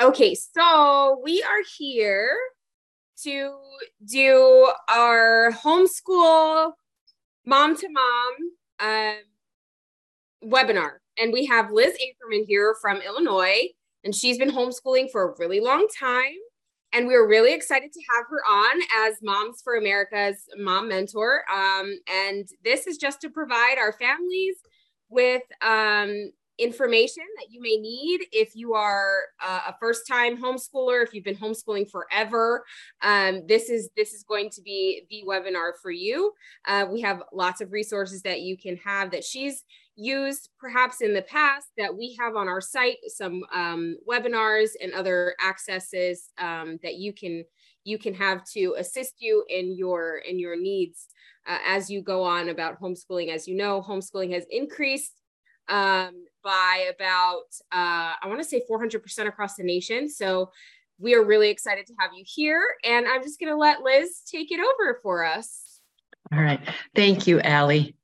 Okay, so we are here to do our homeschool mom to mom um, webinar. And we have Liz Ackerman here from Illinois, and she's been homeschooling for a really long time. And we are really excited to have her on as Moms for America's mom mentor. Um, and this is just to provide our families with um, information that you may need if you are uh, a first time homeschooler if you've been homeschooling forever um, this is this is going to be the webinar for you uh, we have lots of resources that you can have that she's used perhaps in the past that we have on our site some um, webinars and other accesses um, that you can you can have to assist you in your in your needs uh, as you go on about homeschooling as you know homeschooling has increased um, by about, uh, I want to say 400% across the nation. So we are really excited to have you here. And I'm just going to let Liz take it over for us. All right. Thank you, Allie.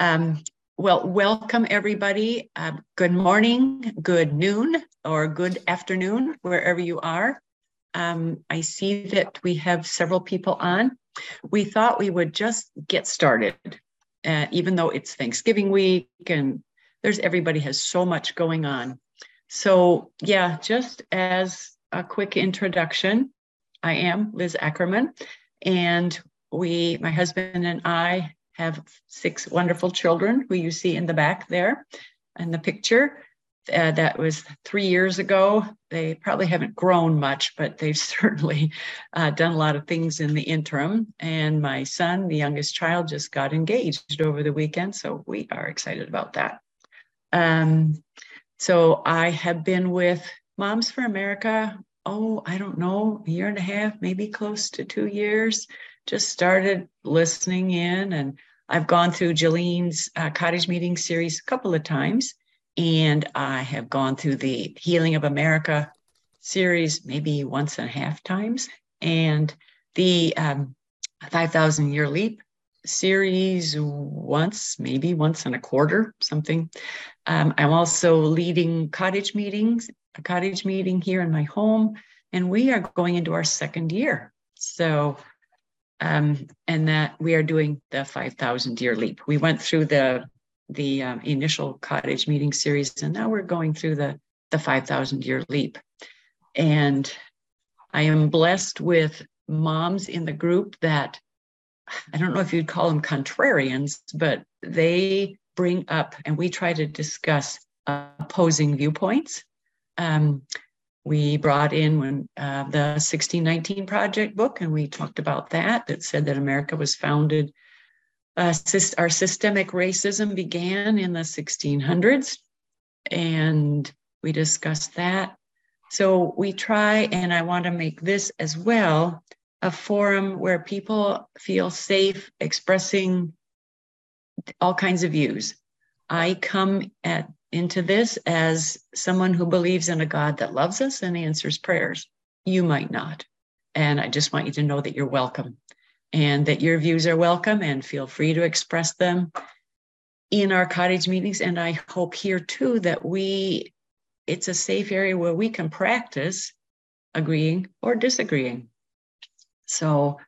Um, well, welcome everybody. Uh, good morning, good noon, or good afternoon, wherever you are. Um, I see that we have several people on. We thought we would just get started, uh, even though it's Thanksgiving week and there's everybody has so much going on. So, yeah, just as a quick introduction, I am Liz Ackerman, and we, my husband and I, have six wonderful children who you see in the back there in the picture. Uh, that was three years ago. They probably haven't grown much, but they've certainly uh, done a lot of things in the interim. And my son, the youngest child, just got engaged over the weekend. So we are excited about that. Um, so I have been with Moms for America, oh, I don't know, a year and a half, maybe close to two years. Just started listening in, and I've gone through Jalene's uh, cottage meeting series a couple of times, and I have gone through the Healing of America series maybe once and a half times, and the um, 5,000 Year Leap series once, maybe once and a quarter, something. Um, I'm also leading cottage meetings, a cottage meeting here in my home, and we are going into our second year. So, um, and that we are doing the 5,000 year leap. We went through the the um, initial cottage meeting series, and now we're going through the the 5,000 year leap. And I am blessed with moms in the group that I don't know if you'd call them contrarians, but they bring up and we try to discuss opposing viewpoints. Um, we brought in when uh, the 1619 Project book, and we talked about that, that said that America was founded, uh, our systemic racism began in the 1600s, and we discussed that. So we try, and I want to make this as well a forum where people feel safe expressing all kinds of views. I come at into this as someone who believes in a God that loves us and answers prayers. You might not. And I just want you to know that you're welcome and that your views are welcome and feel free to express them in our cottage meetings. And I hope here too that we, it's a safe area where we can practice agreeing or disagreeing. So,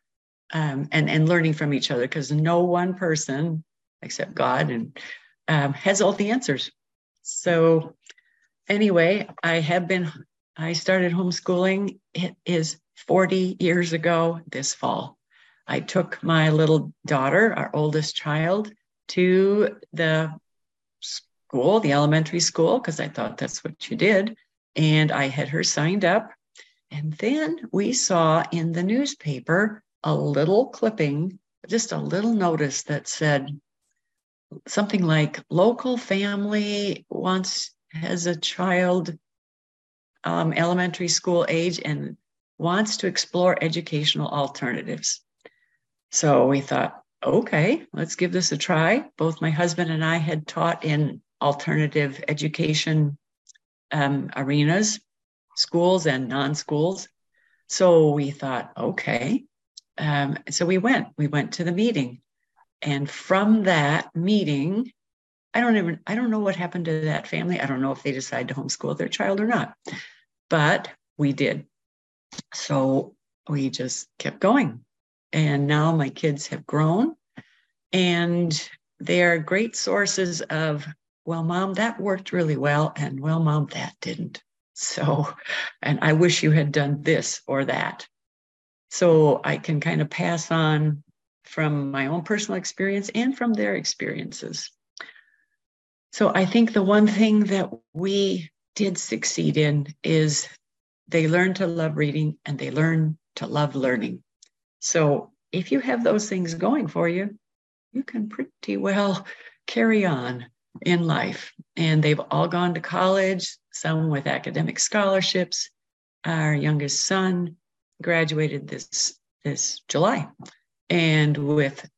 um, and and learning from each other because no one person except God and um, has all the answers. So, anyway, I have been. I started homeschooling. It is 40 years ago this fall. I took my little daughter, our oldest child, to the school, the elementary school, because I thought that's what you did. And I had her signed up and then we saw in the newspaper a little clipping, just a little notice that said something like local family wants has a child um, elementary school age and wants to explore educational alternatives. So we thought, okay, let's give this a try. Both my husband and I had taught in alternative education um, arenas schools and non schools. So we thought, okay. Um, so we went, we went to the meeting. And from that meeting, I don't even, I don't know what happened to that family. I don't know if they decided to homeschool their child or not, but we did. So we just kept going. And now my kids have grown and they're great sources of, well, mom, that worked really well. And well, mom, that didn't. So, and I wish you had done this or that. So I can kind of pass on from my own personal experience and from their experiences. So I think the one thing that we did succeed in is they learn to love reading and they learn to love learning. So if you have those things going for you, you can pretty well carry on in life. And they've all gone to college, some with academic scholarships. Our youngest son graduated this this July and with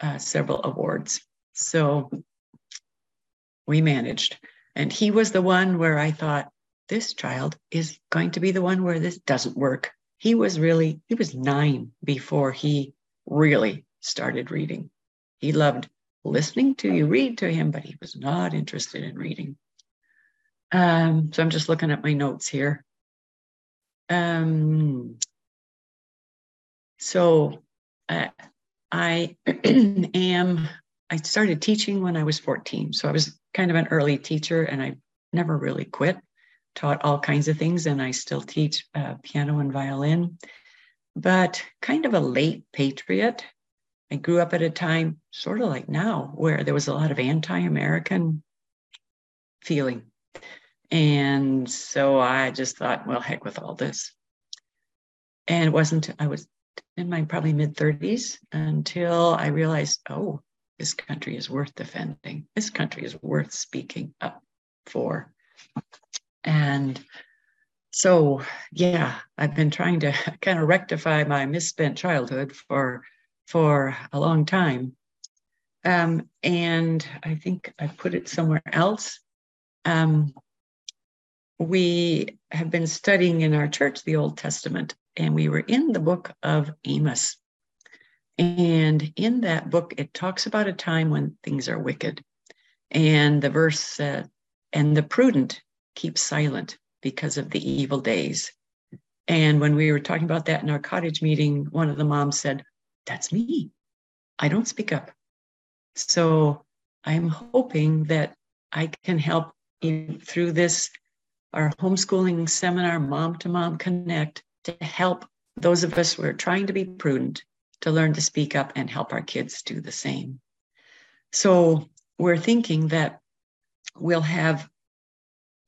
uh, several awards. So we managed. And he was the one where I thought, this child is going to be the one where this doesn't work. He was really, he was nine before he really started reading. He loved listening to you read to him, but he was not interested in reading. Um, so I'm just looking at my notes here. Um, so I am, I started teaching when I was 14. So I was kind of an early teacher and I never really quit. Taught all kinds of things and I still teach uh, piano and violin, but kind of a late patriot. I grew up at a time, sort of like now, where there was a lot of anti American feeling. And so I just thought, well, heck with all this. And it wasn't, I was in my probably mid 30s until I realized, oh, this country is worth defending. This country is worth speaking up for. And so, yeah, I've been trying to kind of rectify my misspent childhood for for a long time. Um, and I think I put it somewhere else. Um, we have been studying in our church the Old Testament, and we were in the book of Amos. And in that book, it talks about a time when things are wicked. And the verse said, and the prudent keep silent because of the evil days. And when we were talking about that in our cottage meeting, one of the moms said, That's me. I don't speak up. So I'm hoping that I can help through this, our homeschooling seminar, Mom to Mom Connect, to help those of us who are trying to be prudent to learn to speak up and help our kids do the same. So we're thinking that we'll have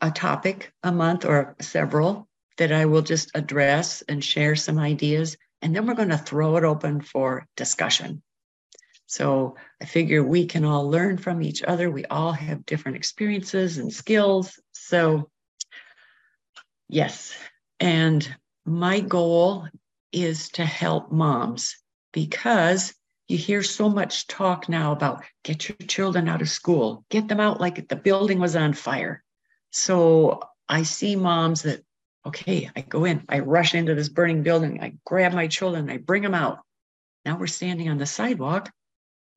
a topic a month or several that I will just address and share some ideas. And then we're going to throw it open for discussion. So I figure we can all learn from each other. We all have different experiences and skills. So, yes. And my goal is to help moms because you hear so much talk now about get your children out of school, get them out like the building was on fire. So I see moms that, okay, I go in, I rush into this burning building, I grab my children, I bring them out. Now we're standing on the sidewalk.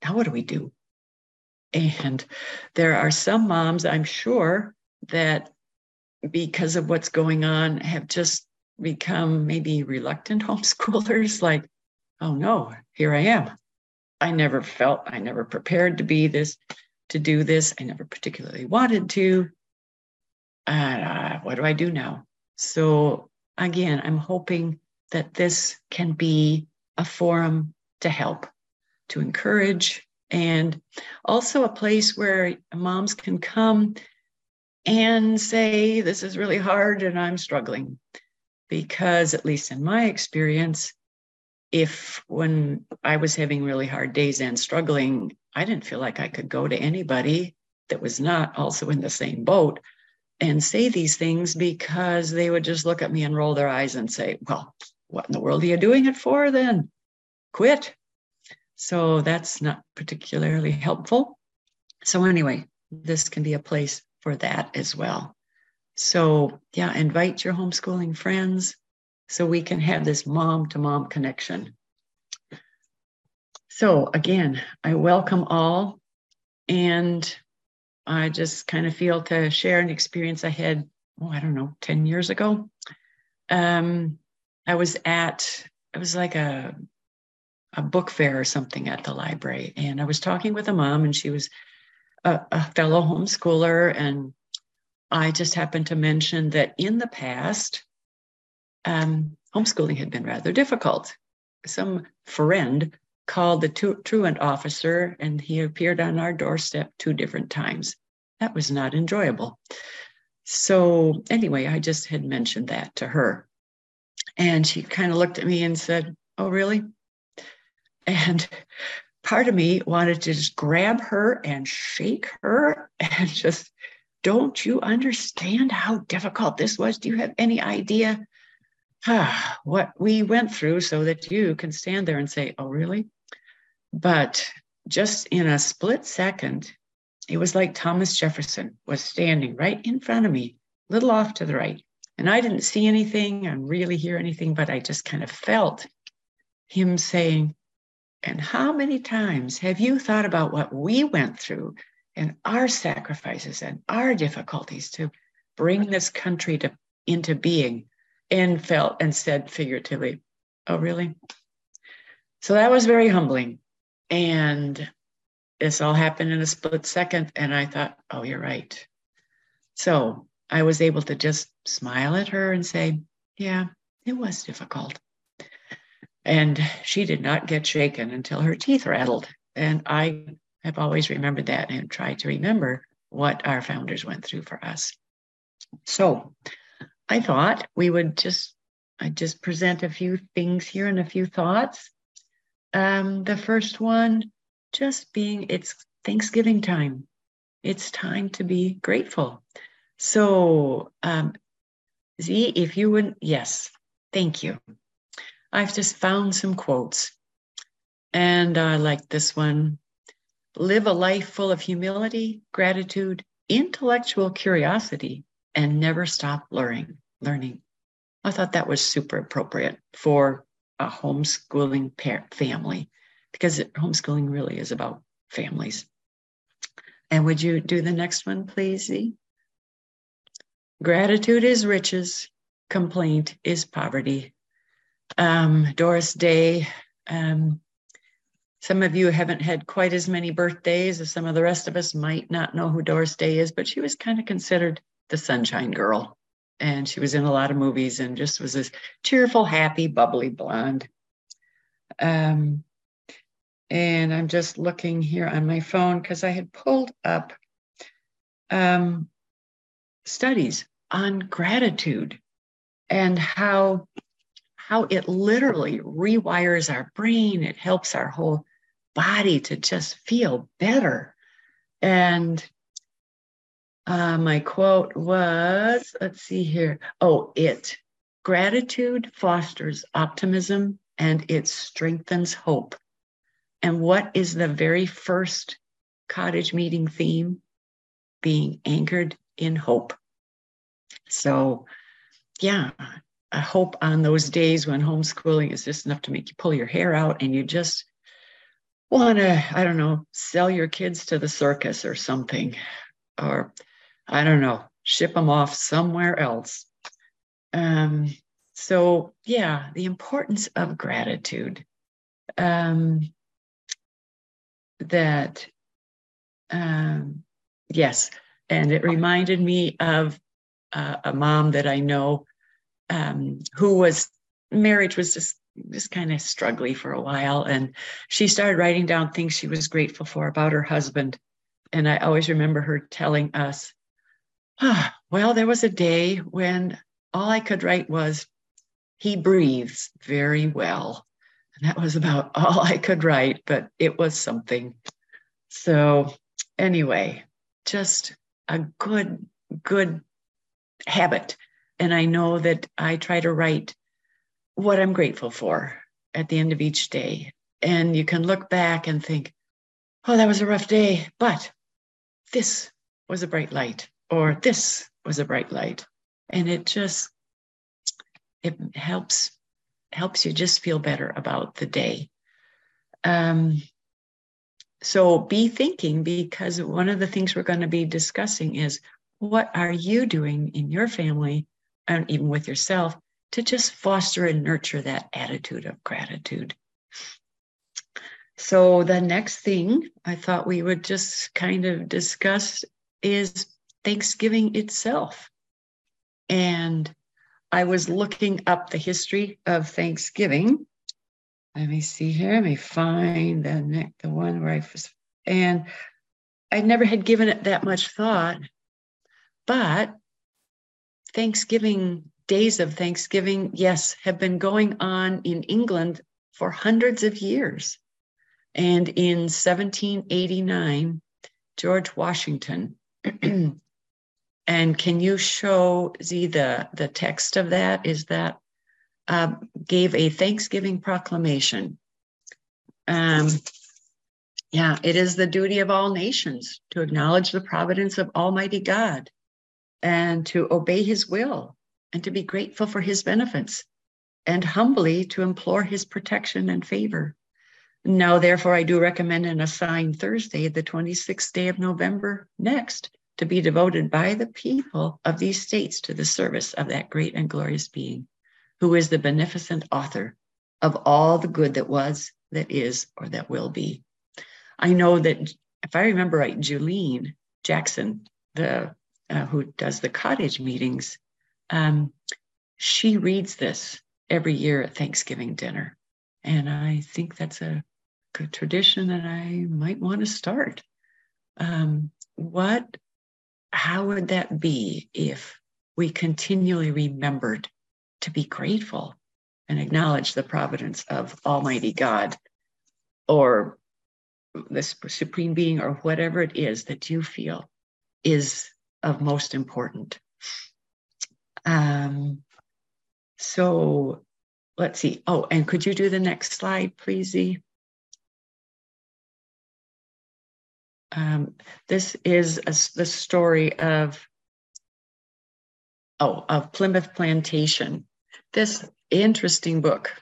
Now what do we do? And there are some moms, I'm sure, that because of what's going on have just become maybe reluctant homeschoolers, like, oh no, here I am. I never felt, I never prepared to be this, to do this. I never particularly wanted to. Uh, what do I do now? So again, I'm hoping that this can be a forum to help, to encourage, and also a place where moms can come and say, This is really hard and I'm struggling because, at least in my experience, if when I was having really hard days and struggling, I didn't feel like I could go to anybody that was not also in the same boat and say these things because they would just look at me and roll their eyes and say, Well, what in the world are you doing it for then? Quit. So that's not particularly helpful. So, anyway, this can be a place for that as well. So, yeah, invite your homeschooling friends so we can have this mom to mom connection. So, again, I welcome all. And I just kind of feel to share an experience I had, oh, I don't know, 10 years ago. Um, I was at, it was like a, a book fair or something at the library. And I was talking with a mom, and she was a, a fellow homeschooler. And I just happened to mention that in the past, um, homeschooling had been rather difficult. Some friend called the truant officer and he appeared on our doorstep two different times. That was not enjoyable. So, anyway, I just had mentioned that to her. And she kind of looked at me and said, Oh, really? And part of me wanted to just grab her and shake her and just, don't you understand how difficult this was? Do you have any idea what we went through so that you can stand there and say, Oh, really? But just in a split second, it was like Thomas Jefferson was standing right in front of me, a little off to the right. And I didn't see anything and really hear anything, but I just kind of felt him saying, And how many times have you thought about what we went through and our sacrifices and our difficulties to bring this country to, into being? and felt and said figuratively, Oh, really? So that was very humbling. And this all happened in a split second. And I thought, Oh, you're right. So I was able to just smile at her and say, Yeah, it was difficult. And she did not get shaken until her teeth rattled. And I have always remembered that and tried to remember what our founders went through for us. So I thought we would just I just present a few things here and a few thoughts. Um, the first one, just being it's Thanksgiving time. It's time to be grateful. So, um, Z, if you would, yes, thank you. I've just found some quotes, and I like this one. Live a life full of humility, gratitude, intellectual curiosity, and never stop learning. Learning. I thought that was super appropriate for a homeschooling parent family because homeschooling really is about families. And would you do the next one, please, Z? Gratitude is riches, complaint is poverty. Um, Doris Day. Um, some of you haven't had quite as many birthdays as some of the rest of us might not know who Doris Day is, but she was kind of considered the sunshine girl. And she was in a lot of movies and just was this cheerful, happy, bubbly blonde. Um, and I'm just looking here on my phone because I had pulled up um, studies on gratitude and how how it literally rewires our brain. It helps our whole body to just feel better. And uh, my quote was let's see here. Oh, it gratitude fosters optimism and it strengthens hope. And what is the very first cottage meeting theme? Being anchored in hope. So, yeah, I hope on those days when homeschooling is just enough to make you pull your hair out and you just want to, I don't know, sell your kids to the circus or something, or I don't know, ship them off somewhere else. Um, so, yeah, the importance of gratitude. Um, that, um, yes, and it reminded me of uh, a mom that I know um, who was marriage was just just kind of struggling for a while, and she started writing down things she was grateful for about her husband. And I always remember her telling us Ah, well, there was a day when all I could write was, he breathes very well. And that was about all I could write, but it was something. So, anyway, just a good, good habit. And I know that I try to write what I'm grateful for at the end of each day. And you can look back and think, oh, that was a rough day, but this was a bright light or this was a bright light and it just it helps helps you just feel better about the day um, so be thinking because one of the things we're going to be discussing is what are you doing in your family and even with yourself to just foster and nurture that attitude of gratitude. So, the next thing I thought we would just kind of discuss is Thanksgiving itself. And I was looking up the history of Thanksgiving. Let me see here. Let me find the the one where I was, and I never had given it that much thought. But Thanksgiving days of Thanksgiving, yes, have been going on in England for hundreds of years. And in 1789, George Washington, and can you show Z the, the text of that? Is that uh, gave a Thanksgiving proclamation. Um, yeah, it is the duty of all nations to acknowledge the providence of Almighty God and to obey his will and to be grateful for his benefits, and humbly to implore his protection and favor. Now, therefore, I do recommend and assign Thursday, the 26th day of November next, to be devoted by the people of these states to the service of that great and glorious being, who is the beneficent author of all the good that was, that is, or that will be. I know that if I remember right, Julene Jackson, the uh, who does the cottage meetings, um, she reads this every year at Thanksgiving dinner. And I think that's a good tradition that I might want to start. Um, what, how would that be if we continually remembered to be grateful and acknowledge the providence of Almighty God or the supreme being or whatever it is that you feel is of most important? Um, so let's see. Oh, and could you do the next slide, please? Um, this is a, the story of, oh, of Plymouth Plantation. This interesting book.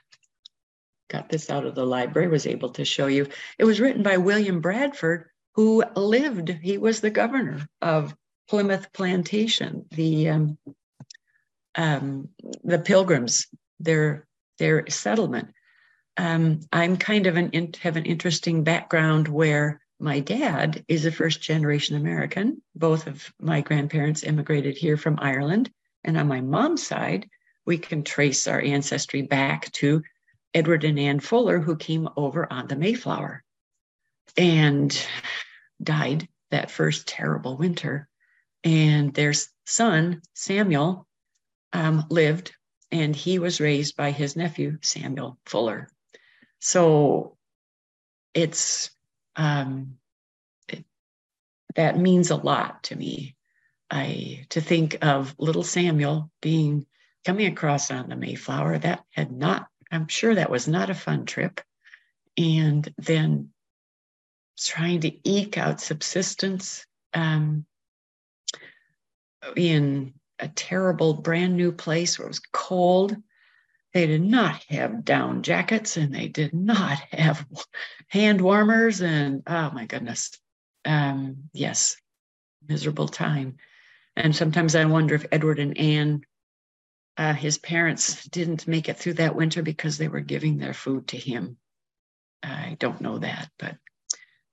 Got this out of the library, was able to show you. It was written by William Bradford, who lived, he was the governor of Plymouth Plantation, the um, um, the pilgrims, their their settlement. Um, I'm kind of an have an interesting background where my dad is a first generation American. Both of my grandparents immigrated here from Ireland, and on my mom's side, we can trace our ancestry back to Edward and Ann Fuller, who came over on the Mayflower and died that first terrible winter. And their son, Samuel, um, lived, and he was raised by his nephew, Samuel Fuller. So it's um, it, that means a lot to me. I to think of little Samuel being coming across on the Mayflower. That had not, I'm sure that was not a fun trip. And then trying to eke out subsistence um, in a terrible brand new place where it was cold. They did not have down jackets and they did not have hand warmers. And oh my goodness. Um, yes, miserable time. And sometimes I wonder if Edward and Anne, uh, his parents, didn't make it through that winter because they were giving their food to him. I don't know that, but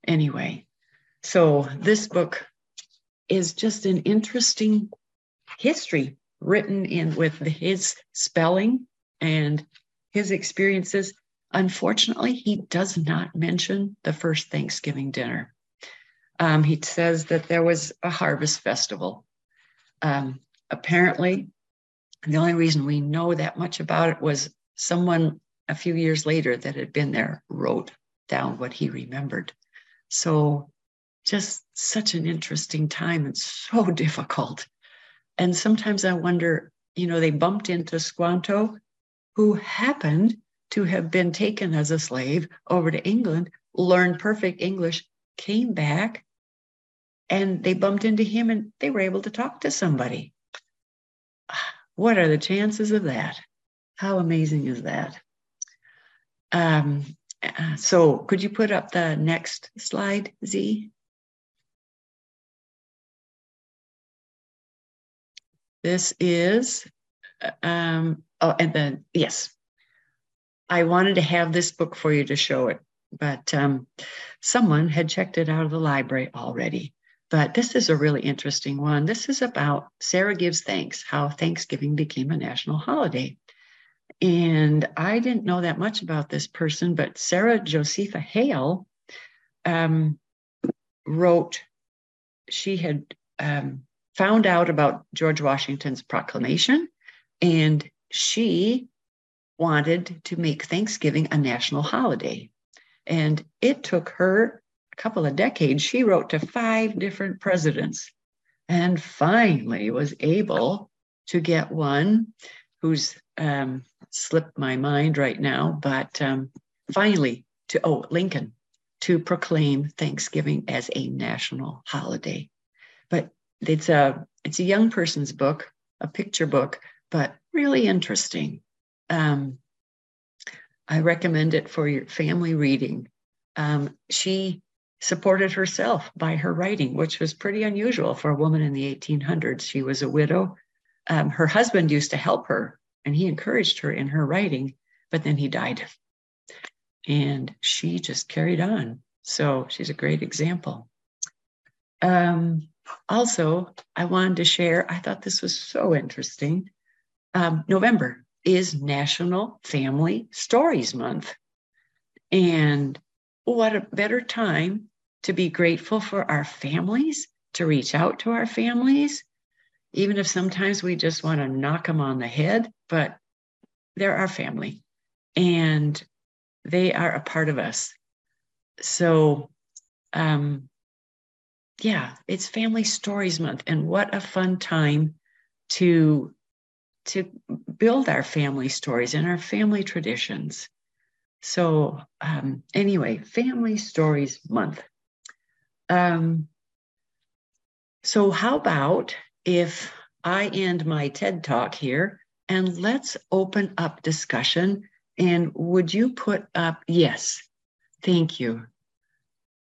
anyway. So this book is just an interesting history written in with his spelling and his experiences. Unfortunately, he does not mention the first Thanksgiving dinner. Um, he says that there was a harvest festival. Um, apparently, the only reason we know that much about it was someone a few years later that had been there wrote down what he remembered. So, just such an interesting time and so difficult and sometimes I wonder, you know, they bumped into Squanto, who happened to have been taken as a slave over to England, learned perfect English, came back, and they bumped into him and they were able to talk to somebody. What are the chances of that? How amazing is that? Um, uh, so could you put up the next slide, Z? This is, um, oh, and then, yes. I wanted to have this book for you to show it, but um, someone had checked it out of the library already. But this is a really interesting one. This is about Sarah Gives Thanks, how Thanksgiving became a national holiday. And I didn't know that much about this person, but Sarah Josepha Hale um, wrote, she had um, found out about George Washington's proclamation, and she wanted to make Thanksgiving a national holiday. And it took her a couple of decades. She wrote to five different presidents and finally was able to get one who's um, slipped my mind right now, but um, finally to, oh, Lincoln, to proclaim Thanksgiving as a national holiday. But it's a it's a young person's book, a picture book, but really interesting. Um, I recommend it for your family reading. Um, she supported herself by her writing, which was pretty unusual for a woman in the 1800s. She was a widow. Um, her husband used to help her and he encouraged her in her writing, but then he died. And she just carried on. So she's a great example. Um, also, I wanted to share, I thought this was so interesting. Um, November is National Family Stories Month. And what a better time to be grateful for our families, to reach out to our families, even if sometimes we just want to knock them on the head, but they're our family and they are a part of us. So, um, yeah, it's Family Stories Month, and what a fun time to to build our family stories and our family traditions. So, um, anyway, Family Stories Month. Um, so, how about if I end my TED talk here and let's open up discussion? And would you put up, yes, thank you.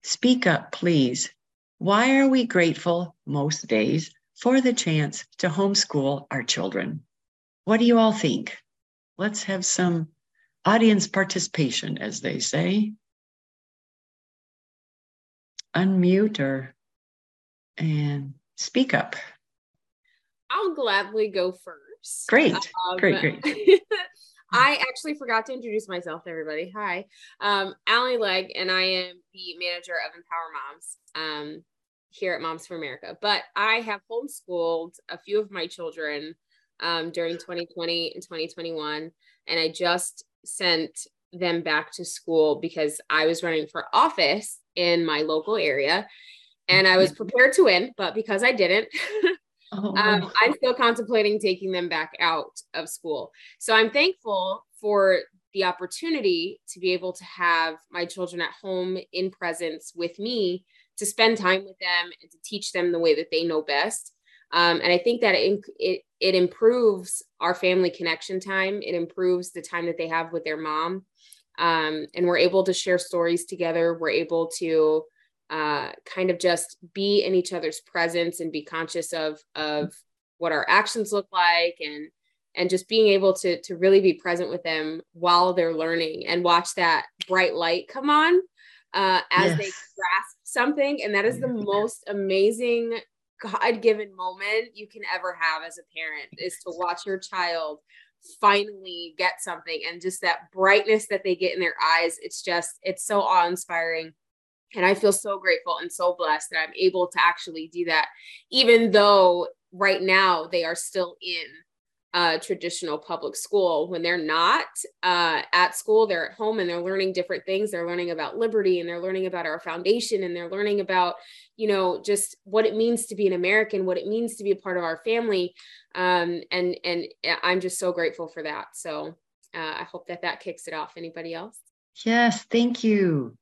Speak up, please. Why are we grateful most days for the chance to homeschool our children? What do you all think? Let's have some audience participation, as they say. Unmute or and speak up. I'll gladly go first. Great, um, great, great. I actually forgot to introduce myself to everybody. Hi, um, Allie Legg, and I am the manager of Empower Moms um, here at Moms for America. But I have homeschooled a few of my children um, during 2020 and 2021, and I just sent them back to school because I was running for office in my local area, and I was prepared to win, but because I didn't. Oh. Um, I'm still contemplating taking them back out of school. So I'm thankful for the opportunity to be able to have my children at home in presence with me to spend time with them and to teach them the way that they know best. Um, and I think that it, it it improves our family connection time. It improves the time that they have with their mom, um, and we're able to share stories together. We're able to uh, kind of just be in each other's presence and be conscious of of what our actions look like and and just being able to to really be present with them while they're learning and watch that bright light come on uh, as yes. they grasp something. And that is the most amazing god-given moment you can ever have as a parent is to watch your child finally get something and just that brightness that they get in their eyes. It's just it's so awe-inspiring and I feel so grateful and so blessed that I'm able to actually do that, even though right now they are still in uh, traditional public school. When they're not uh, at school, they're at home and they're learning different things. They're learning about liberty and they're learning about our foundation and they're learning about, you know, just what it means to be an American, what it means to be a part of our family. Um, and and I'm just so grateful for that. So uh, I hope that that kicks it off. Anybody else? Yes, thank you.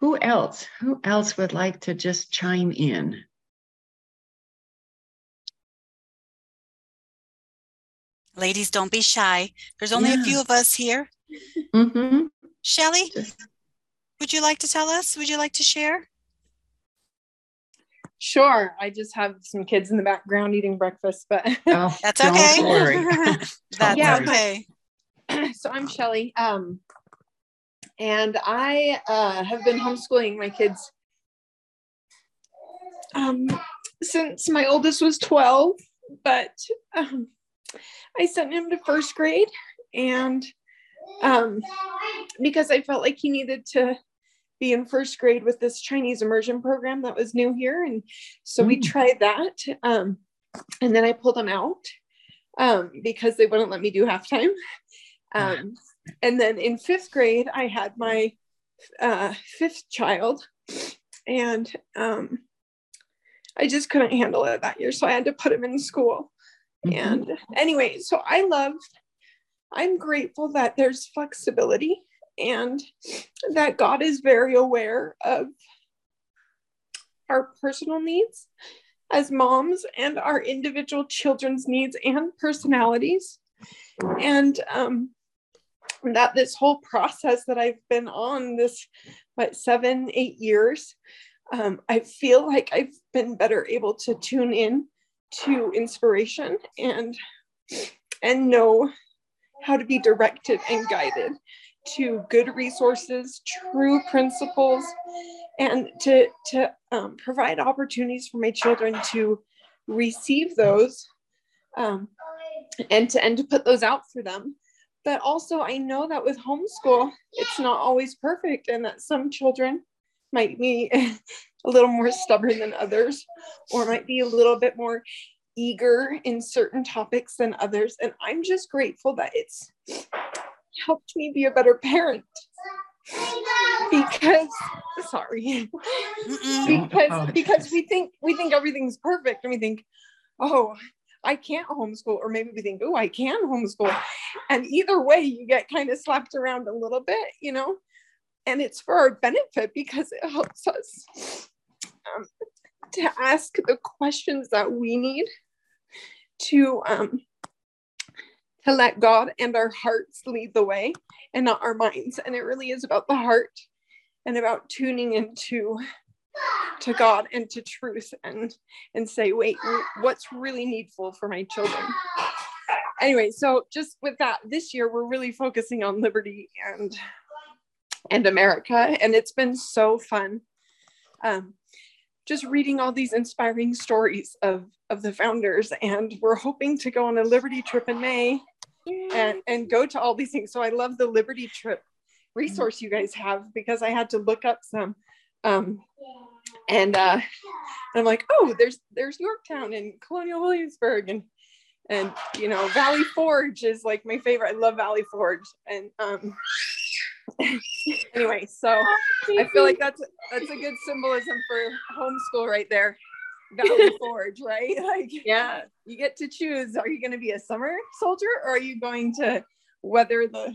Who else? Who else would like to just chime in? Ladies, don't be shy. There's only yeah. a few of us here. Mm-hmm. Shelly? would you like to tell us? Would you like to share? Sure. I just have some kids in the background eating breakfast, but oh, that's okay. that's yeah, okay. so I'm Shelly. Um, and I uh, have been homeschooling my kids um, since my oldest was 12, but um, I sent him to first grade and um, because I felt like he needed to be in first grade with this Chinese immersion program that was new here. And so mm. we tried that. Um, and then I pulled them out um, because they wouldn't let me do halftime. Um, and then in fifth grade, I had my uh, fifth child. And um, I just couldn't handle it that year. So I had to put him in school. Mm-hmm. And anyway, so I love, I'm grateful that there's flexibility and that God is very aware of our personal needs as moms and our individual children's needs and personalities. And um, that this whole process that I've been on this, what, seven, eight years, um, I feel like I've been better able to tune in to inspiration and and know how to be directed and guided to good resources, true principles, and to, to um, provide opportunities for my children to receive those um, and, to, and to put those out for them. But also, I know that with homeschool, it's not always perfect, and that some children might be a little more stubborn than others, or might be a little bit more eager in certain topics than others. And I'm just grateful that it's helped me be a better parent because sorry because oh. because we think we think everything's perfect and we think oh i can't homeschool or maybe we think oh i can homeschool and either way you get kind of slapped around a little bit you know and it's for our benefit because it helps us um, to ask the questions that we need to um, to let God and our hearts lead the way and not our minds. And it really is about the heart and about tuning into to God and to truth and and say, wait, what's really needful for my children? Anyway, so just with that, this year we're really focusing on liberty and and America, and it's been so fun. Um, just reading all these inspiring stories of of the founders and we're hoping to go on a liberty trip in may and and go to all these things so i love the liberty trip resource you guys have because i had to look up some um and uh i'm like oh there's there's yorktown and colonial williamsburg and and you know valley forge is like my favorite i love valley forge and um anyway so i feel like that's that's a good symbolism for homeschool right there Valley Forge, right? Like, yeah, you get to choose. Are you going to be a summer soldier, or are you going to weather the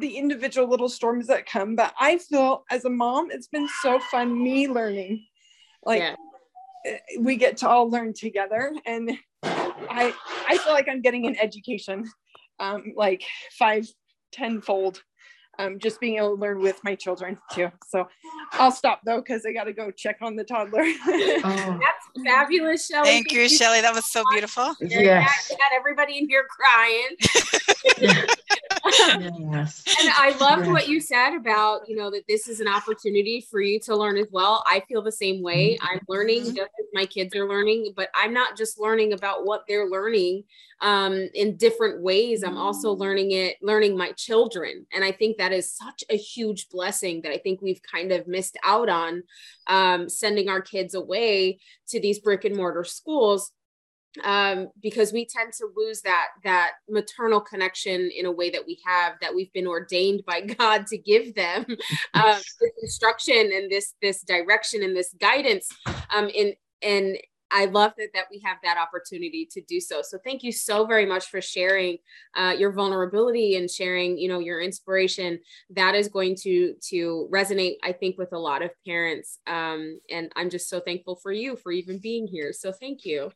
the individual little storms that come? But I feel as a mom, it's been so fun me learning. Like, yeah. Eh, we get to all learn together, and I I feel like I'm getting an education, um, like five tenfold um, just being able to learn with my children too. So I'll stop though because I got to go check on the toddler. oh. That's fabulous, Shelly. Thank, Thank you, Shelly. That was so beautiful. Yeah, had everybody in here crying. yes. And I loved yes. what you said about, you know, that this is an opportunity for you to learn as well. I feel the same way. Mm-hmm. I'm learning just as my kids are learning, but I'm not just learning about what they're learning um, in different ways. I'm also mm. learning it, learning my children. And I think that is such a huge blessing that I think we've kind of missed out on um, sending our kids away to these brick and mortar schools um, because we tend to lose that that maternal connection in a way that we have that we've been ordained by God to give them um, this instruction and this this direction and this guidance um, in and I love that that we have that opportunity to do so. So thank you so very much for sharing uh, your vulnerability and sharing, you know, your inspiration. That is going to to resonate, I think, with a lot of parents. Um, and I'm just so thankful for you for even being here. So thank you.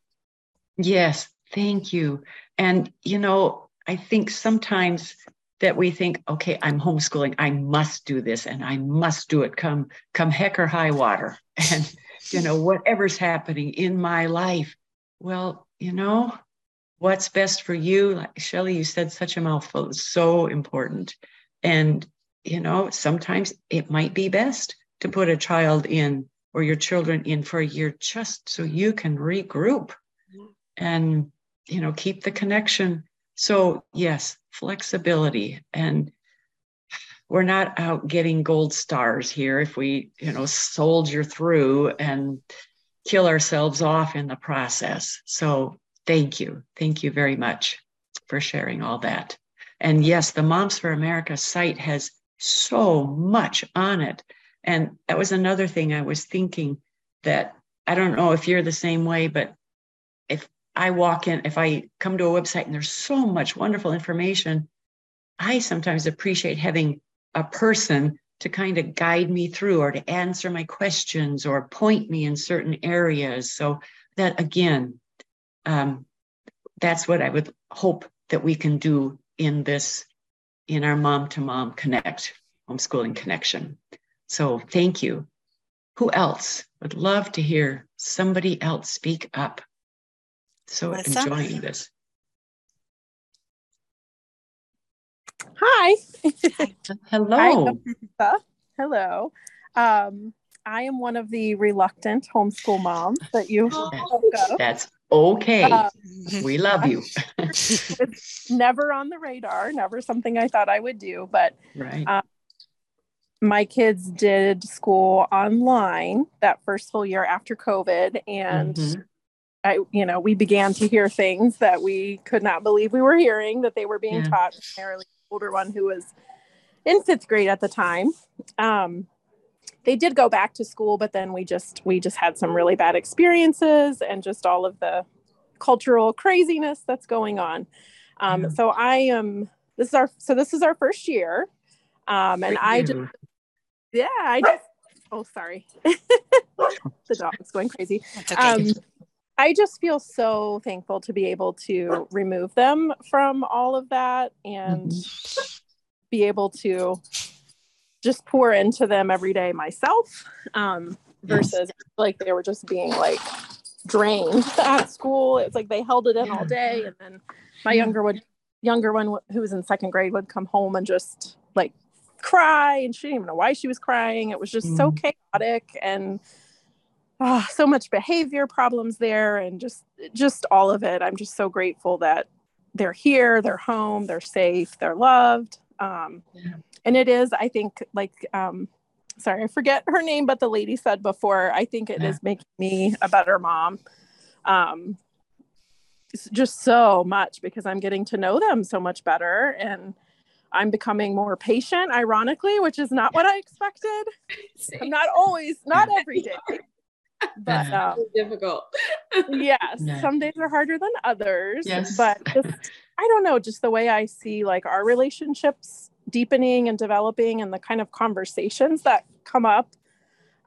Yes, thank you. And you know, I think sometimes that we think, okay, I'm homeschooling. I must do this and I must do it come come heck or high water. And you know, whatever's happening in my life. Well, you know, what's best for you? Like Shelly, you said such a mouthful. It's so important. And you know, sometimes it might be best to put a child in or your children in for a year just so you can regroup and you know keep the connection so, yes, flexibility. And we're not out getting gold stars here if we, you know, soldier through and kill ourselves off in the process. So, thank you. Thank you very much for sharing all that. And yes, the Moms for America site has so much on it. And that was another thing I was thinking that I don't know if you're the same way, but if I walk in, if I come to a website and there's so much wonderful information, I sometimes appreciate having a person to kind of guide me through or to answer my questions or point me in certain areas. So that again, um, that's what I would hope that we can do in this, in our mom to mom connect, homeschooling connection. So thank you. Who else would love to hear somebody else speak up? So Melissa? enjoying this. Hi. Hello. Hi, Hello. Um, I am one of the reluctant homeschool moms that you That's okay. Um, we love you. it's never on the radar, never something I thought I would do, but right. Um, my kids did school online that first full year after COVID, and mm-hmm. I, you know, we began to hear things that we could not believe we were hearing that they were being yeah. taught. Primarily, older one who was in fifth grade at the time. Um, they did go back to school, but then we just we just had some really bad experiences and just all of the cultural craziness that's going on. Um, yeah. So I am. This is our so this is our first year, um, and I just yeah I just oh sorry the dog's going crazy. Okay. Um, I just feel so thankful to be able to remove them from all of that and mm-hmm. be able to just pour into them every day myself um, versus like they were just being like drained at school. It's like they held it in all day, and then my younger would younger one who was in second grade would come home and just like cry, and she didn't even know why she was crying. It was just mm. so chaotic and oh, so much behavior problems there and just just all of it i'm just so grateful that they're here they're home they're safe they're loved um, yeah. and it is i think like um, sorry i forget her name but the lady said before i think it yeah. is making me a better mom um, just so much because i'm getting to know them so much better and I'm becoming more patient, ironically, which is not what I expected. I'm not always, not every day, but um, difficult. yes, some days are harder than others. Yes. But just, I don't know, just the way I see like our relationships deepening and developing and the kind of conversations that come up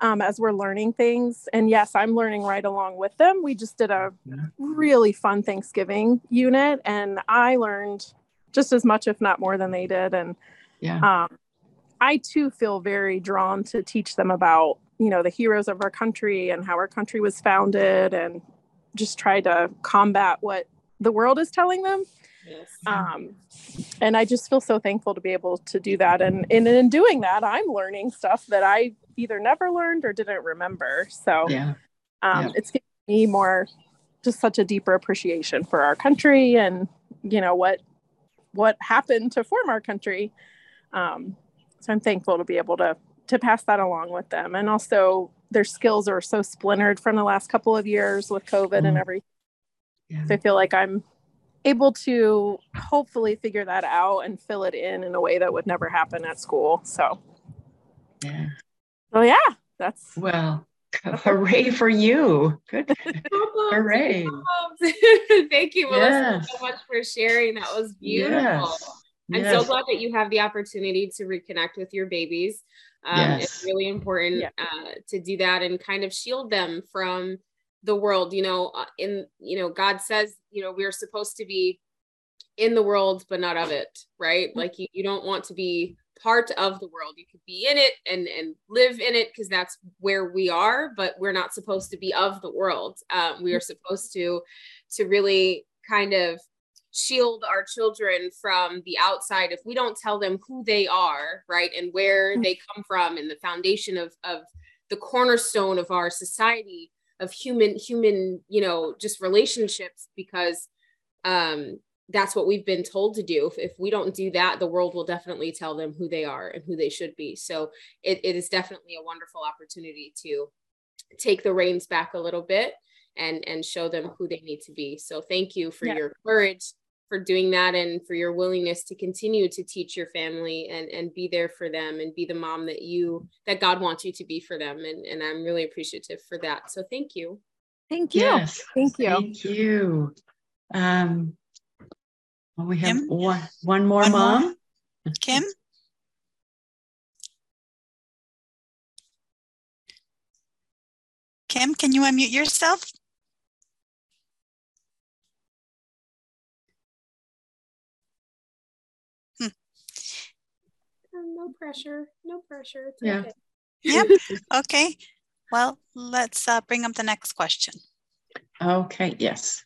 um, as we're learning things. And yes, I'm learning right along with them. We just did a really fun Thanksgiving unit, and I learned just as much, if not more, than they did. And yeah. Um, I too feel very drawn to teach them about you know the heroes of our country and how our country was founded and just try to combat what the world is telling them yes. um, and i just feel so thankful to be able to do that and, and in doing that i'm learning stuff that i either never learned or didn't remember so yeah. Um, yeah. it's giving me more just such a deeper appreciation for our country and you know what what happened to form our country um, so i'm thankful to be able to to pass that along with them. And also their skills are so splintered from the last couple of years with COVID mm. and everything. Yeah. So I feel like I'm able to hopefully figure that out and fill it in in a way that would never happen at school. So, yeah. So yeah, that's well. Hooray for you! Good. Hooray! Thank you, Melissa, yes. so much for sharing. That was beautiful. Yes. I'm yes. so glad that you have the opportunity to reconnect with your babies. Um, yes. It's really important yeah. uh, to do that and kind of shield them from the world. You know, uh, in you know, God says, you know, we're supposed to be in the world but not of it right like you, you don't want to be part of the world you could be in it and and live in it because that's where we are but we're not supposed to be of the world um, we are supposed to to really kind of shield our children from the outside if we don't tell them who they are right and where mm-hmm. they come from and the foundation of of the cornerstone of our society of human human you know just relationships because um that's what we've been told to do if, if we don't do that the world will definitely tell them who they are and who they should be so it, it is definitely a wonderful opportunity to take the reins back a little bit and and show them who they need to be so thank you for yeah. your courage for doing that and for your willingness to continue to teach your family and and be there for them and be the mom that you that God wants you to be for them. And and I'm really appreciative for that. So thank you. Thank you. Yes, thank you. Thank you. Um well, we have one one more one mom. More. Kim? Kim can you unmute yourself no pressure. No pressure. It's yeah. Okay. Yep. okay. Well, let's uh, bring up the next question. Okay. Yes.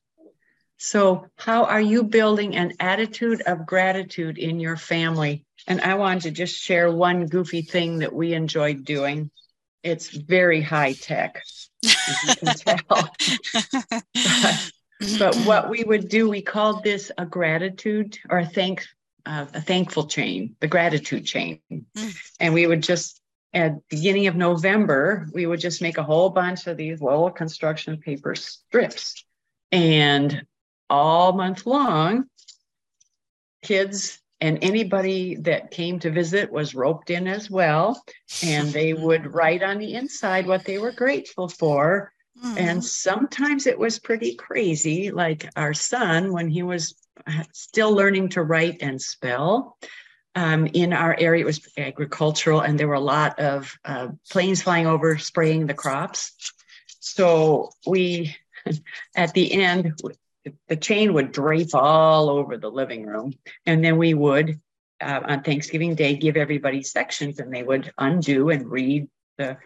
So, how are you building an attitude of gratitude in your family? And I wanted to just share one goofy thing that we enjoyed doing. It's very high tech, as you can tell. but, but what we would do, we called this a gratitude or a thank uh, a thankful chain, the gratitude chain. Mm. And we would just, at beginning of November, we would just make a whole bunch of these little construction paper strips. And all month long, kids and anybody that came to visit was roped in as well. And they would write on the inside what they were grateful for. Mm. And sometimes it was pretty crazy. Like our son, when he was still learning to write and spell. Um, in our area, it was agricultural, and there were a lot of uh, planes flying over spraying the crops. So we, at the end, the chain would drape all over the living room, and then we would, uh, on Thanksgiving Day, give everybody sections, and they would undo and read the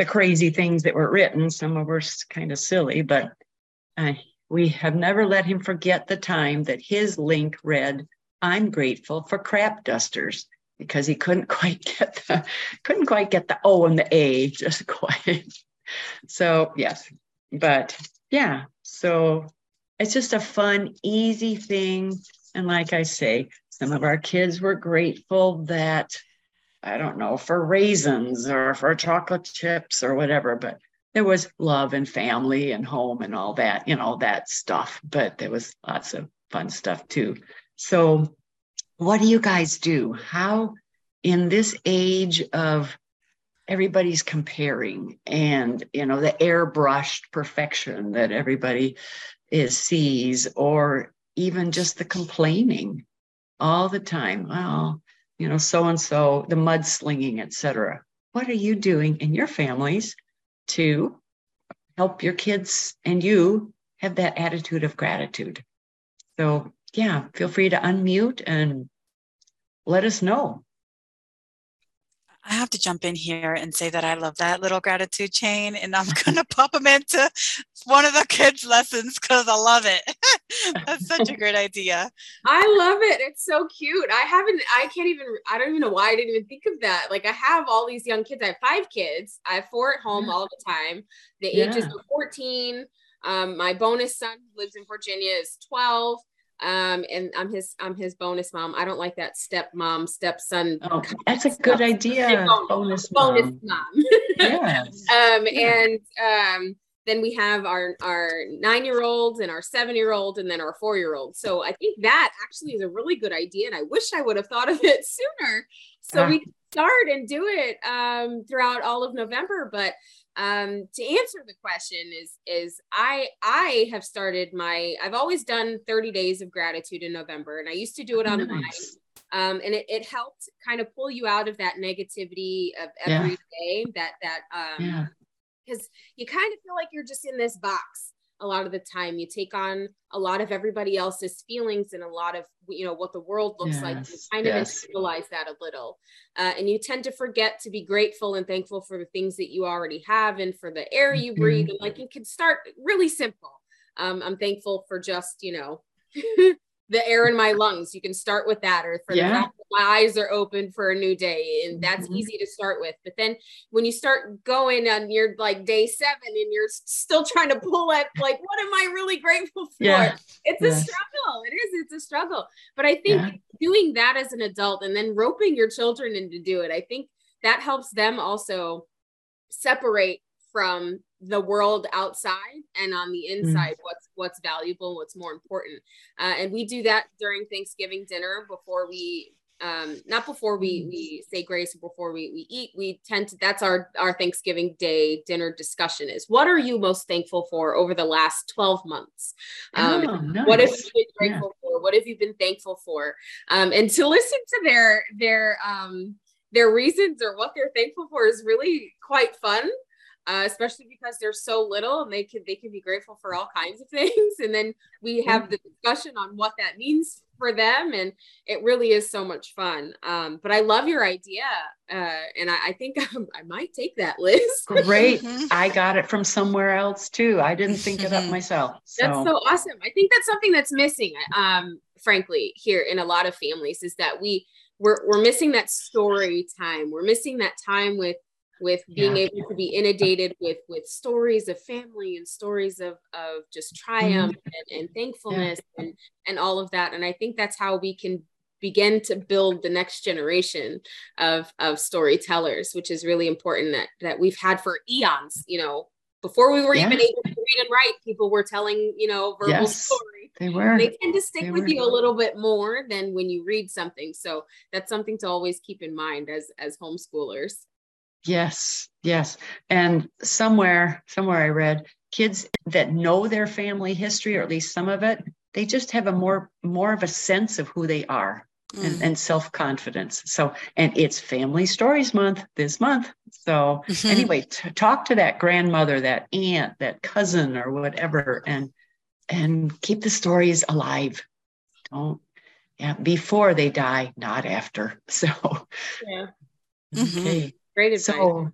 the crazy things that were written. Some of were kind of silly, but uh, we have never let him forget the time that his link read, I'm grateful for crap dusters because he couldn't quite get the couldn't quite get the O and the A just quite. So yes, but yeah, so it's just a fun, easy thing. And like I say, some of our kids were grateful that I don't know for raisins or for chocolate chips or whatever, but there was love and family and home and all that, you know, that stuff. But there was lots of fun stuff too. So, what do you guys do? How, in this age of everybody's comparing and, you know, the airbrushed perfection that everybody is sees, or even just the complaining all the time, well, you know, so and so, the mudslinging, etc. What are you doing in your families to help your kids and you have that attitude of gratitude. So, yeah, feel free to unmute and let us know. I have to jump in here and say that I love that little gratitude chain, and I'm going to pop them into one of the kids' lessons because I love it. That's such a great idea. I love it. It's so cute. I haven't, I can't even, I don't even know why I didn't even think of that. Like, I have all these young kids. I have five kids, I have four at home yeah. all the time. The yeah. ages of 14. Um, my bonus son who lives in Virginia is 12 um and i'm his i'm his bonus mom. I don't like that step mom stepson oh, that's a good idea. Bonus, bonus mom, mom. yes. um yeah. and um then we have our our nine year olds and our seven year old and then our four year old so i think that actually is a really good idea and i wish i would have thought of it sooner. So we start and do it um throughout all of november but um, to answer the question is is I I have started my I've always done 30 days of gratitude in November and I used to do it online. Nice. Um, and it, it helped kind of pull you out of that negativity of every yeah. day. that that um yeah because you kind of feel like you're just in this box a lot of the time you take on a lot of everybody else's feelings and a lot of you know what the world looks yes, like you kind of yes. internalize that a little uh, and you tend to forget to be grateful and thankful for the things that you already have and for the air you mm-hmm. breathe and like you can start really simple um, i'm thankful for just you know the air in my lungs. You can start with that, or for yeah. the fact that my eyes are open for a new day, and that's mm-hmm. easy to start with. But then when you start going on your like day seven, and you're still trying to pull at like, what am I really grateful for? Yeah. It's yes. a struggle. It is. It's a struggle. But I think yeah. doing that as an adult, and then roping your children in to do it, I think that helps them also separate from the world outside and on the mm. inside mm. what's what's valuable what's more important uh, and we do that during thanksgiving dinner before we um, not before we we say grace before we we eat we tend to that's our our thanksgiving day dinner discussion is what are you most thankful for over the last 12 months um, oh, nice. what have you been grateful yeah. for what have you been thankful for um, and to listen to their their um their reasons or what they're thankful for is really quite fun uh, especially because they're so little and they can they can be grateful for all kinds of things. And then we have the discussion on what that means for them, and it really is so much fun. Um, but I love your idea, uh, and I, I think I might take that, Liz. Great, mm-hmm. I got it from somewhere else too. I didn't think it up myself. So. That's so awesome. I think that's something that's missing, um, frankly, here in a lot of families is that we we're, we're missing that story time. We're missing that time with with being yeah. able to be inundated with with stories of family and stories of of just triumph mm-hmm. and, and, thankfulness yeah. and and all of that and i think that's how we can begin to build the next generation of of storytellers which is really important that that we've had for eons you know before we were yeah. even able to read and write people were telling you know verbal yes, story they were they tend to stick they with were. you a little bit more than when you read something so that's something to always keep in mind as as homeschoolers Yes, yes. And somewhere, somewhere I read kids that know their family history, or at least some of it, they just have a more more of a sense of who they are mm. and, and self-confidence. So, and it's Family Stories Month this month. So mm-hmm. anyway, t- talk to that grandmother, that aunt, that cousin, or whatever, and and keep the stories alive. Don't yeah, before they die, not after. So yeah. Okay. Great advice. So,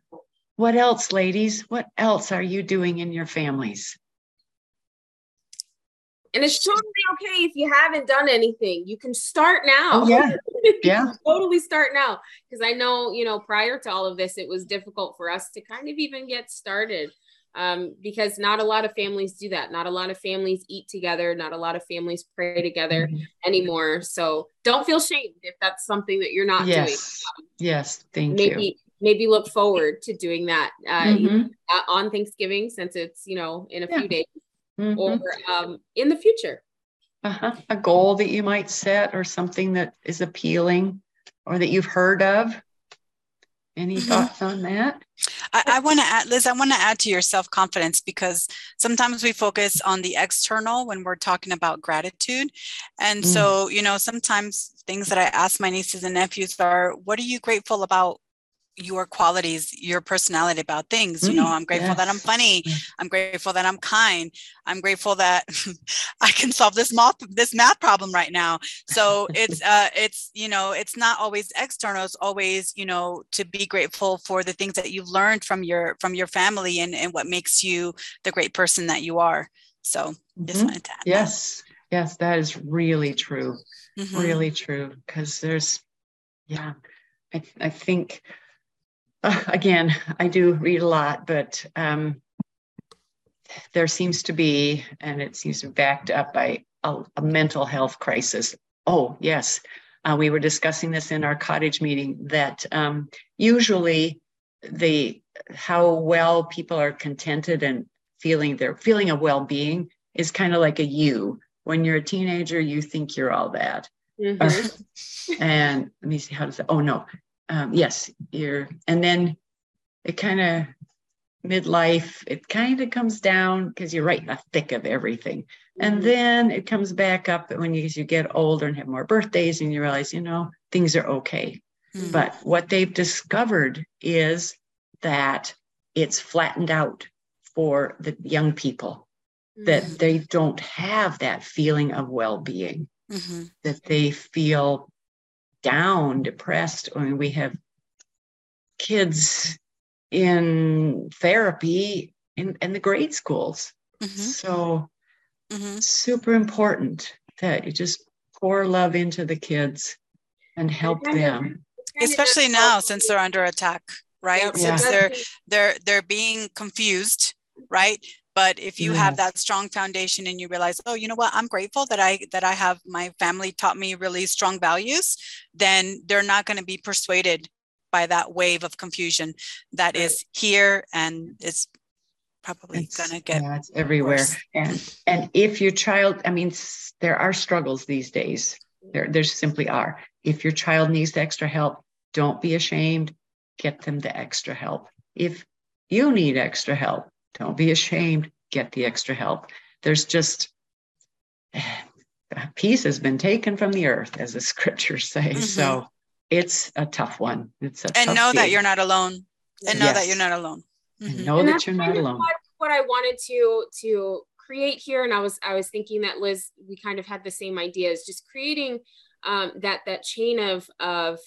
what else, ladies? What else are you doing in your families? And it's totally okay if you haven't done anything. You can start now. Oh, yeah. Yeah. totally start now. Because I know, you know, prior to all of this, it was difficult for us to kind of even get started. Um, because not a lot of families do that. Not a lot of families eat together. Not a lot of families pray together mm-hmm. anymore. So don't feel shamed if that's something that you're not yes. doing. Yes, thank maybe, you maybe look forward to doing that uh, mm-hmm. on Thanksgiving since it's you know in a yeah. few days mm-hmm. or um, in the future. Uh-huh. A goal that you might set or something that is appealing or that you've heard of. Any mm-hmm. thoughts on that? I, I want to add, Liz, I want to add to your self confidence because sometimes we focus on the external when we're talking about gratitude. And mm. so, you know, sometimes things that I ask my nieces and nephews are, what are you grateful about your qualities, your personality about things. You know, mm, I'm grateful that I'm funny. I'm grateful that I'm kind. I'm grateful that I can solve this math this math problem right now. So it's uh it's you know, it's not always external, it's always, you know, to be grateful for the things that you've learned from your from your family and, and what makes you the great person that you are. So mm-hmm. wanted to Yes. That. Yes, that is really true. Mm-hmm. Really true. Because there's yeah, I, I think uh, again, I do read a lot, but um, there seems to be, and it seems to be backed up by a, a mental health crisis. Oh, yes. Uh, we were discussing this in our cottage meeting that um, usually the how well people are contented and feeling their feeling of well-being is kind of like a you. When you're a teenager, you think you're all that. Mm-hmm. and let me see how does that. Oh no, um, yes, you're, and then it kind of midlife, it kind of comes down because you're right in the thick of everything. And mm-hmm. then it comes back up when you, as you get older and have more birthdays and you realize, you know, things are okay. Mm-hmm. But what they've discovered is that it's flattened out for the young people. that mm-hmm. they don't have that feeling of well-being mm-hmm. that they feel down depressed. I mean, we have kids in therapy in, in the grade schools. Mm-hmm. so mm-hmm. super important that you just pour love into the kids and help them. especially now since they're under attack right? Yeah. since they're they're they're being confused right but if you yes. have that strong foundation and you realize oh you know what i'm grateful that i that i have my family taught me really strong values then they're not going to be persuaded by that wave of confusion that right. is here and is probably gonna get yeah, it's everywhere worse. and and if your child i mean there are struggles these days there there simply are if your child needs extra help don't be ashamed get them the extra help if you need extra help don't be ashamed. Get the extra help. There's just peace has been taken from the earth as the scriptures say. Mm-hmm. so it's a tough one. It's a and know that you're not alone. And know yes. that you're not alone. Mm-hmm. know and that you're not alone. what I wanted to to create here. And I was I was thinking that Liz we kind of had the same ideas just creating um, that that chain of of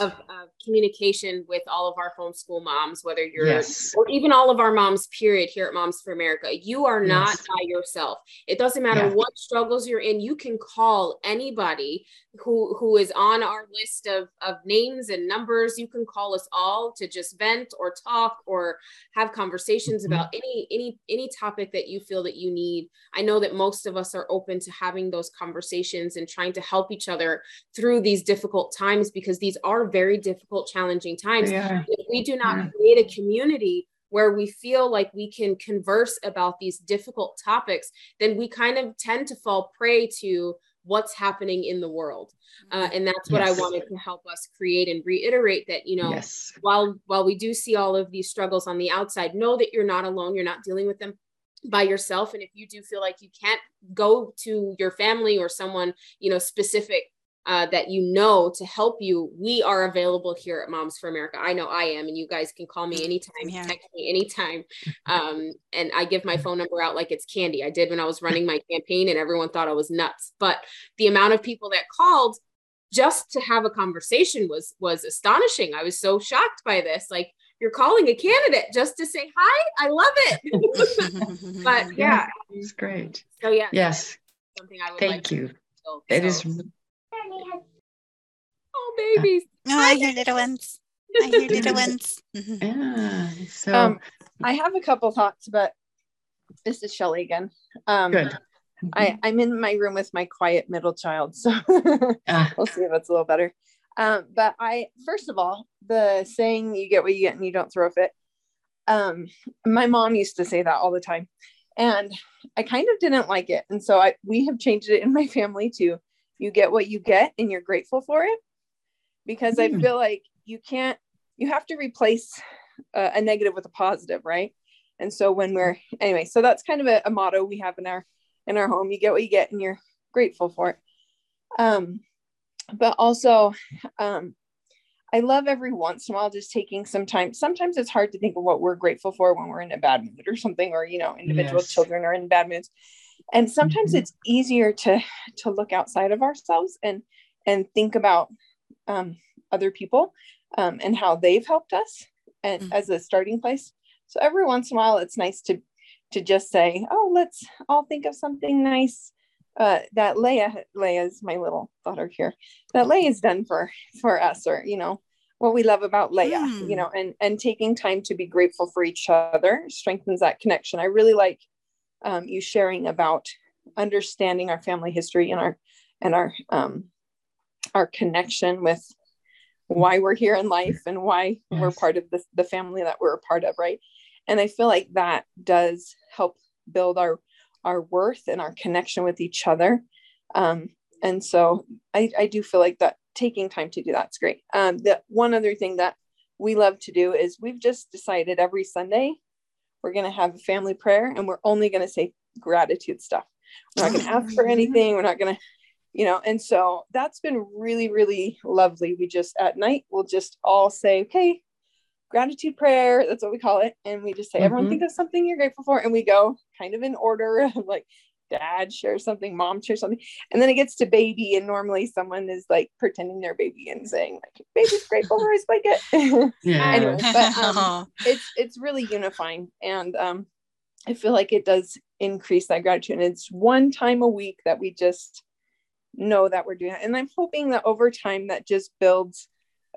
of, of, communication with all of our homeschool moms, whether you're yes. or even all of our moms, period, here at Moms for America. You are not yes. by yourself. It doesn't matter yeah. what struggles you're in. You can call anybody who who is on our list of, of names and numbers. You can call us all to just vent or talk or have conversations mm-hmm. about any any any topic that you feel that you need. I know that most of us are open to having those conversations and trying to help each other through these difficult times because these are very difficult, challenging times. Yeah. If we do not yeah. create a community where we feel like we can converse about these difficult topics, then we kind of tend to fall prey to what's happening in the world uh, and that's what yes. i wanted to help us create and reiterate that you know yes. while while we do see all of these struggles on the outside know that you're not alone you're not dealing with them by yourself and if you do feel like you can't go to your family or someone you know specific uh, that you know to help you, we are available here at Moms for America. I know I am, and you guys can call me anytime, yeah. text me anytime. Um, and I give my phone number out like it's candy. I did when I was running my campaign, and everyone thought I was nuts. But the amount of people that called just to have a conversation was was astonishing. I was so shocked by this. Like you're calling a candidate just to say hi. I love it. but yeah, it's great. So yeah, yes. Something I would thank like you. So, it is Oh, babies. Oh, I hear little ones. I hear little ones. yeah. So um, I have a couple thoughts, but this is Shelly again. Um, Good. I, I'm in my room with my quiet middle child, so uh. we'll see if it's a little better. Um, but I, first of all, the saying "you get what you get and you don't throw a fit." Um, my mom used to say that all the time, and I kind of didn't like it, and so I we have changed it in my family too you get what you get and you're grateful for it because mm. i hmm. feel like you can't you have to replace a, a, negative with a positive right and so when we're anyway so that's kind of a, a, motto we have in our in our home you get what you get and you're grateful for it um but also um I love every once in a while just taking some time. Sometimes it's hard to think of what we're grateful for when we're in a bad mood or something, or you know, individual yes. children are in bad moods and sometimes mm-hmm. it's easier to to look outside of ourselves and and think about um, other people um, and how they've helped us and mm-hmm. as a starting place so every once in a while it's nice to to just say oh let's all think of something nice uh, that leah leah's my little daughter here that leah's done for for us or you know what we love about leah mm. you know and and taking time to be grateful for each other strengthens that connection i really like um, you sharing about understanding our family history and our and our um, our connection with why we're here in life and why yes. we're part of the, the family that we're a part of right? And i feel like that does help build our our worth and our connection with each other. Um, and so I, I do feel like that taking time to do that's great. Um, the one other thing that we love to do is we've just decided every sunday we're going to have a family prayer and we're only going to say gratitude stuff. We're not going to ask for anything. We're not going to, you know, and so that's been really, really lovely. We just at night, we'll just all say, okay, gratitude prayer. That's what we call it. And we just say, mm-hmm. everyone think of something you're grateful for. And we go kind of in order of like dad shares something, mom shares something. And then it gets to baby. And normally someone is like pretending they're baby and saying, like, baby's grateful for his blanket. yeah. anyway, but um, it's it's really unifying. And um I feel like it does increase that gratitude. And it's one time a week that we just know that we're doing it. And I'm hoping that over time that just builds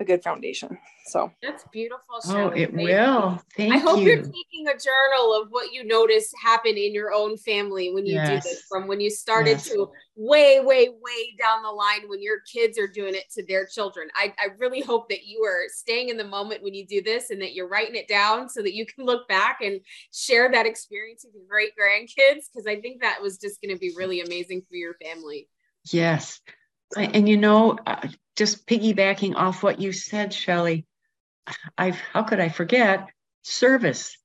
a good foundation. So that's beautiful. Oh, it Thank will. You. Thank I hope you. you're taking a journal of what you notice happen in your own family when you yes. do this, from when you started yes. to way, way, way down the line when your kids are doing it to their children. I, I really hope that you are staying in the moment when you do this and that you're writing it down so that you can look back and share that experience with your great grandkids. Cause I think that was just going to be really amazing for your family. Yes. And you know, uh, just piggybacking off what you said, Shelly, I've how could I forget service?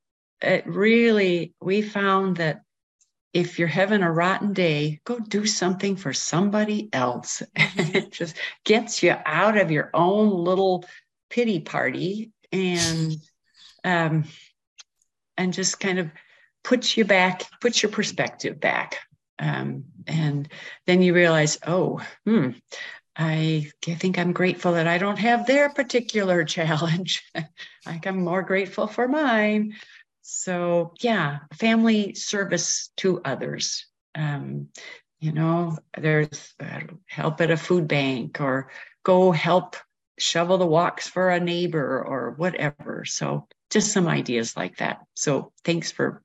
It really we found that if you're having a rotten day, go do something for somebody else. It just gets you out of your own little pity party and um, and just kind of puts you back, puts your perspective back. Um, and then you realize, oh, hmm, I think I'm grateful that I don't have their particular challenge. I'm more grateful for mine. So, yeah, family service to others. Um, you know, there's uh, help at a food bank or go help shovel the walks for a neighbor or whatever. So, just some ideas like that. So, thanks for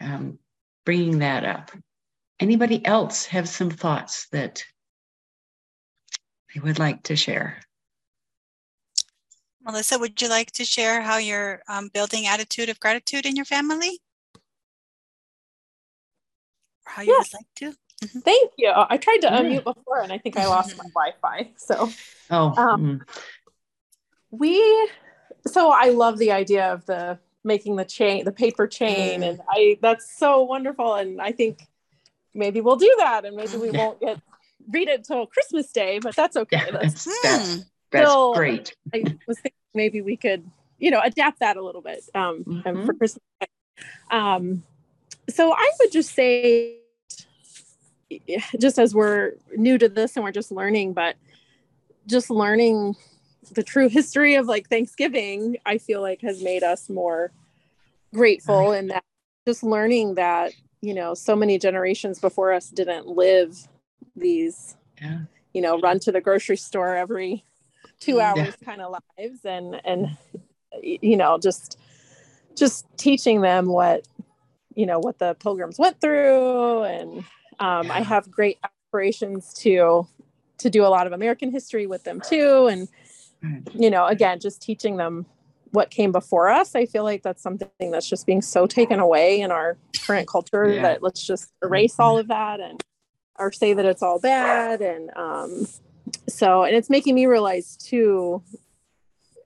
um, bringing that up. Anybody else have some thoughts that they would like to share? Melissa, would you like to share how you're um, building attitude of gratitude in your family? Or how you yes. would like to? Mm-hmm. Thank you. I tried to unmute before and I think I lost my Wi-Fi. So, oh, um, mm. we. So I love the idea of the making the chain, the paper chain, mm. and I. That's so wonderful, and I think maybe we'll do that, and maybe we won't get read it till Christmas Day, but that's okay. Yeah, that's, that's, hmm. that's still, great. I was thinking maybe we could, you know, adapt that a little bit um, mm-hmm. for Christmas. Um, so I would just say, just as we're new to this and we're just learning, but just learning the true history of like Thanksgiving, I feel like has made us more grateful and that just learning that you know so many generations before us didn't live these yeah. you know run to the grocery store every two hours yeah. kind of lives and and you know just just teaching them what you know what the pilgrims went through and um, yeah. i have great aspirations to to do a lot of american history with them too and you know again just teaching them what came before us i feel like that's something that's just being so taken away in our current culture yeah. that let's just erase all of that and or say that it's all bad and um so and it's making me realize too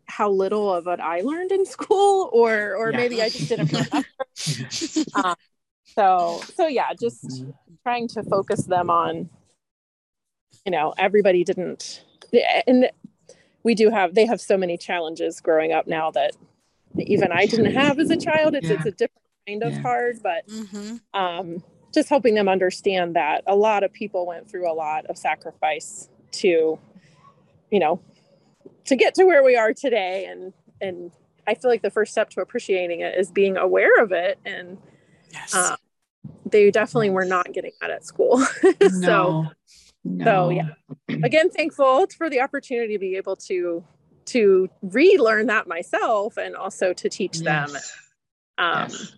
how little of it I learned in school or or yeah. maybe I just didn't um, so so yeah just mm-hmm. trying to focus them on you know everybody didn't and we do have they have so many challenges growing up now that even I didn't have as a child it's yeah. it's a different kind of yeah. hard but mm-hmm. um just helping them understand that a lot of people went through a lot of sacrifice to you know to get to where we are today and and i feel like the first step to appreciating it is being aware of it and yes. uh, they definitely were not getting that at school so no. so yeah again thankful for the opportunity to be able to to relearn that myself and also to teach yes. them um, yes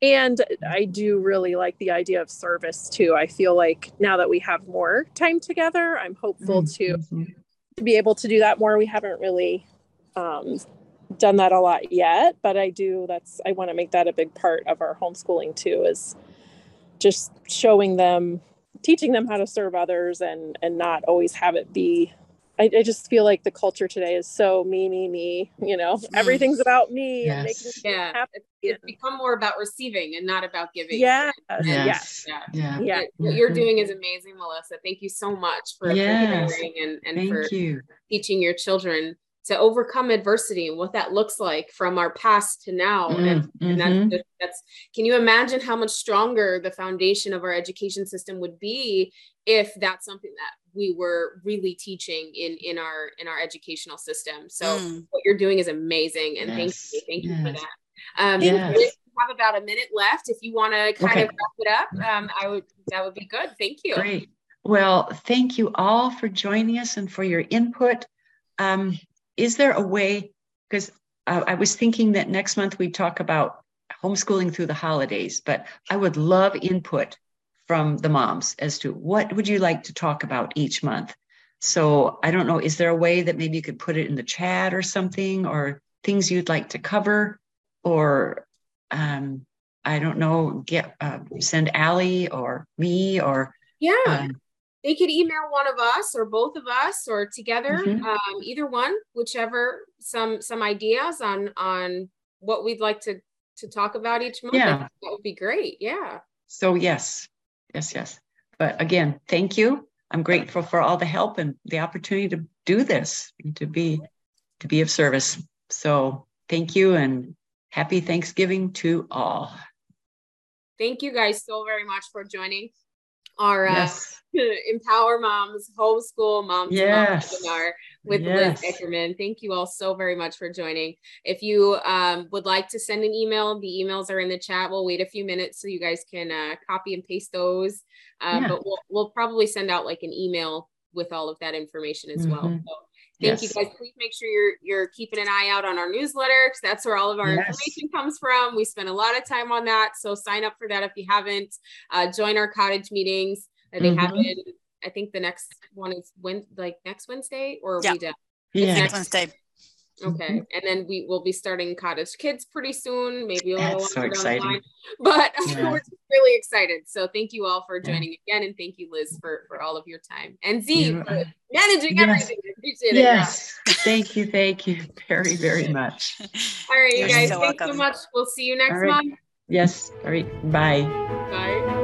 and I do really like the idea of service too. I feel like now that we have more time together, I'm hopeful mm-hmm. to to be able to do that more. We haven't really um, done that a lot yet, but I do. That's I want to make that a big part of our homeschooling too. Is just showing them, teaching them how to serve others, and and not always have it be I, I, just feel like the culture today is so me, me, me. You know, mm. everything's about me yes. and making yeah. happy. It's become more about receiving and not about giving. Yeah. Yes. Yeah. Yeah. yeah. What you're doing is amazing, Melissa. Thank you so much for yes. sharing and, and for you. teaching your children to overcome adversity and what that looks like from our past to now. Mm, and, and that's, mm-hmm. that's, can you imagine how much stronger the foundation of our education system would be if that's something that we were really teaching in in our in our educational system so mm. what you're doing is amazing and yes. thank you thank yes. you for that um yes. we have about a minute left if you want to kind okay. of wrap it up um i would that would be good thank you great well thank you all for joining us and for your input um is there a way, because uh, I was thinking that next month we talk about homeschooling through the holidays, but I would love input from the moms as to what would you like to talk about each month. So I don't know, is there a way that maybe you could put it in the chat or something, or things you'd like to cover, or um, I don't know, get uh, send Allie or me or yeah. Um, they could email one of us or both of us or together mm-hmm. um, either one whichever some some ideas on on what we'd like to to talk about each month yeah. that would be great yeah. So yes yes yes. But again thank you. I'm grateful for all the help and the opportunity to do this and to be to be of service. So thank you and happy thanksgiving to all. Thank you guys so very much for joining our uh. Empower Moms Homeschool Moms yes. webinar with yes. Liz Eckerman. Thank you all so very much for joining. If you um, would like to send an email, the emails are in the chat. We'll wait a few minutes so you guys can uh, copy and paste those. Uh, yeah. But we'll, we'll probably send out like an email with all of that information as mm-hmm. well. So Thank yes. you guys. Please make sure you're you're keeping an eye out on our newsletter because that's where all of our yes. information comes from. We spend a lot of time on that, so sign up for that if you haven't. Uh, join our cottage meetings. Uh, they mm-hmm. happen. I think the next one is when like next Wednesday or yeah. we done? Yeah, next Wednesday. Okay, mm-hmm. and then we will be starting Cottage Kids pretty soon, maybe a little That's so exciting. But yeah. we're really excited. So thank you all for joining yeah. again, and thank you, Liz, for for all of your time, and Z you, for managing yes. everything. I appreciate it. Yes, thank you, thank you very very much. all right, you You're guys, so thanks welcome. so much. We'll see you next right. month. Yes. All right. Bye. Bye.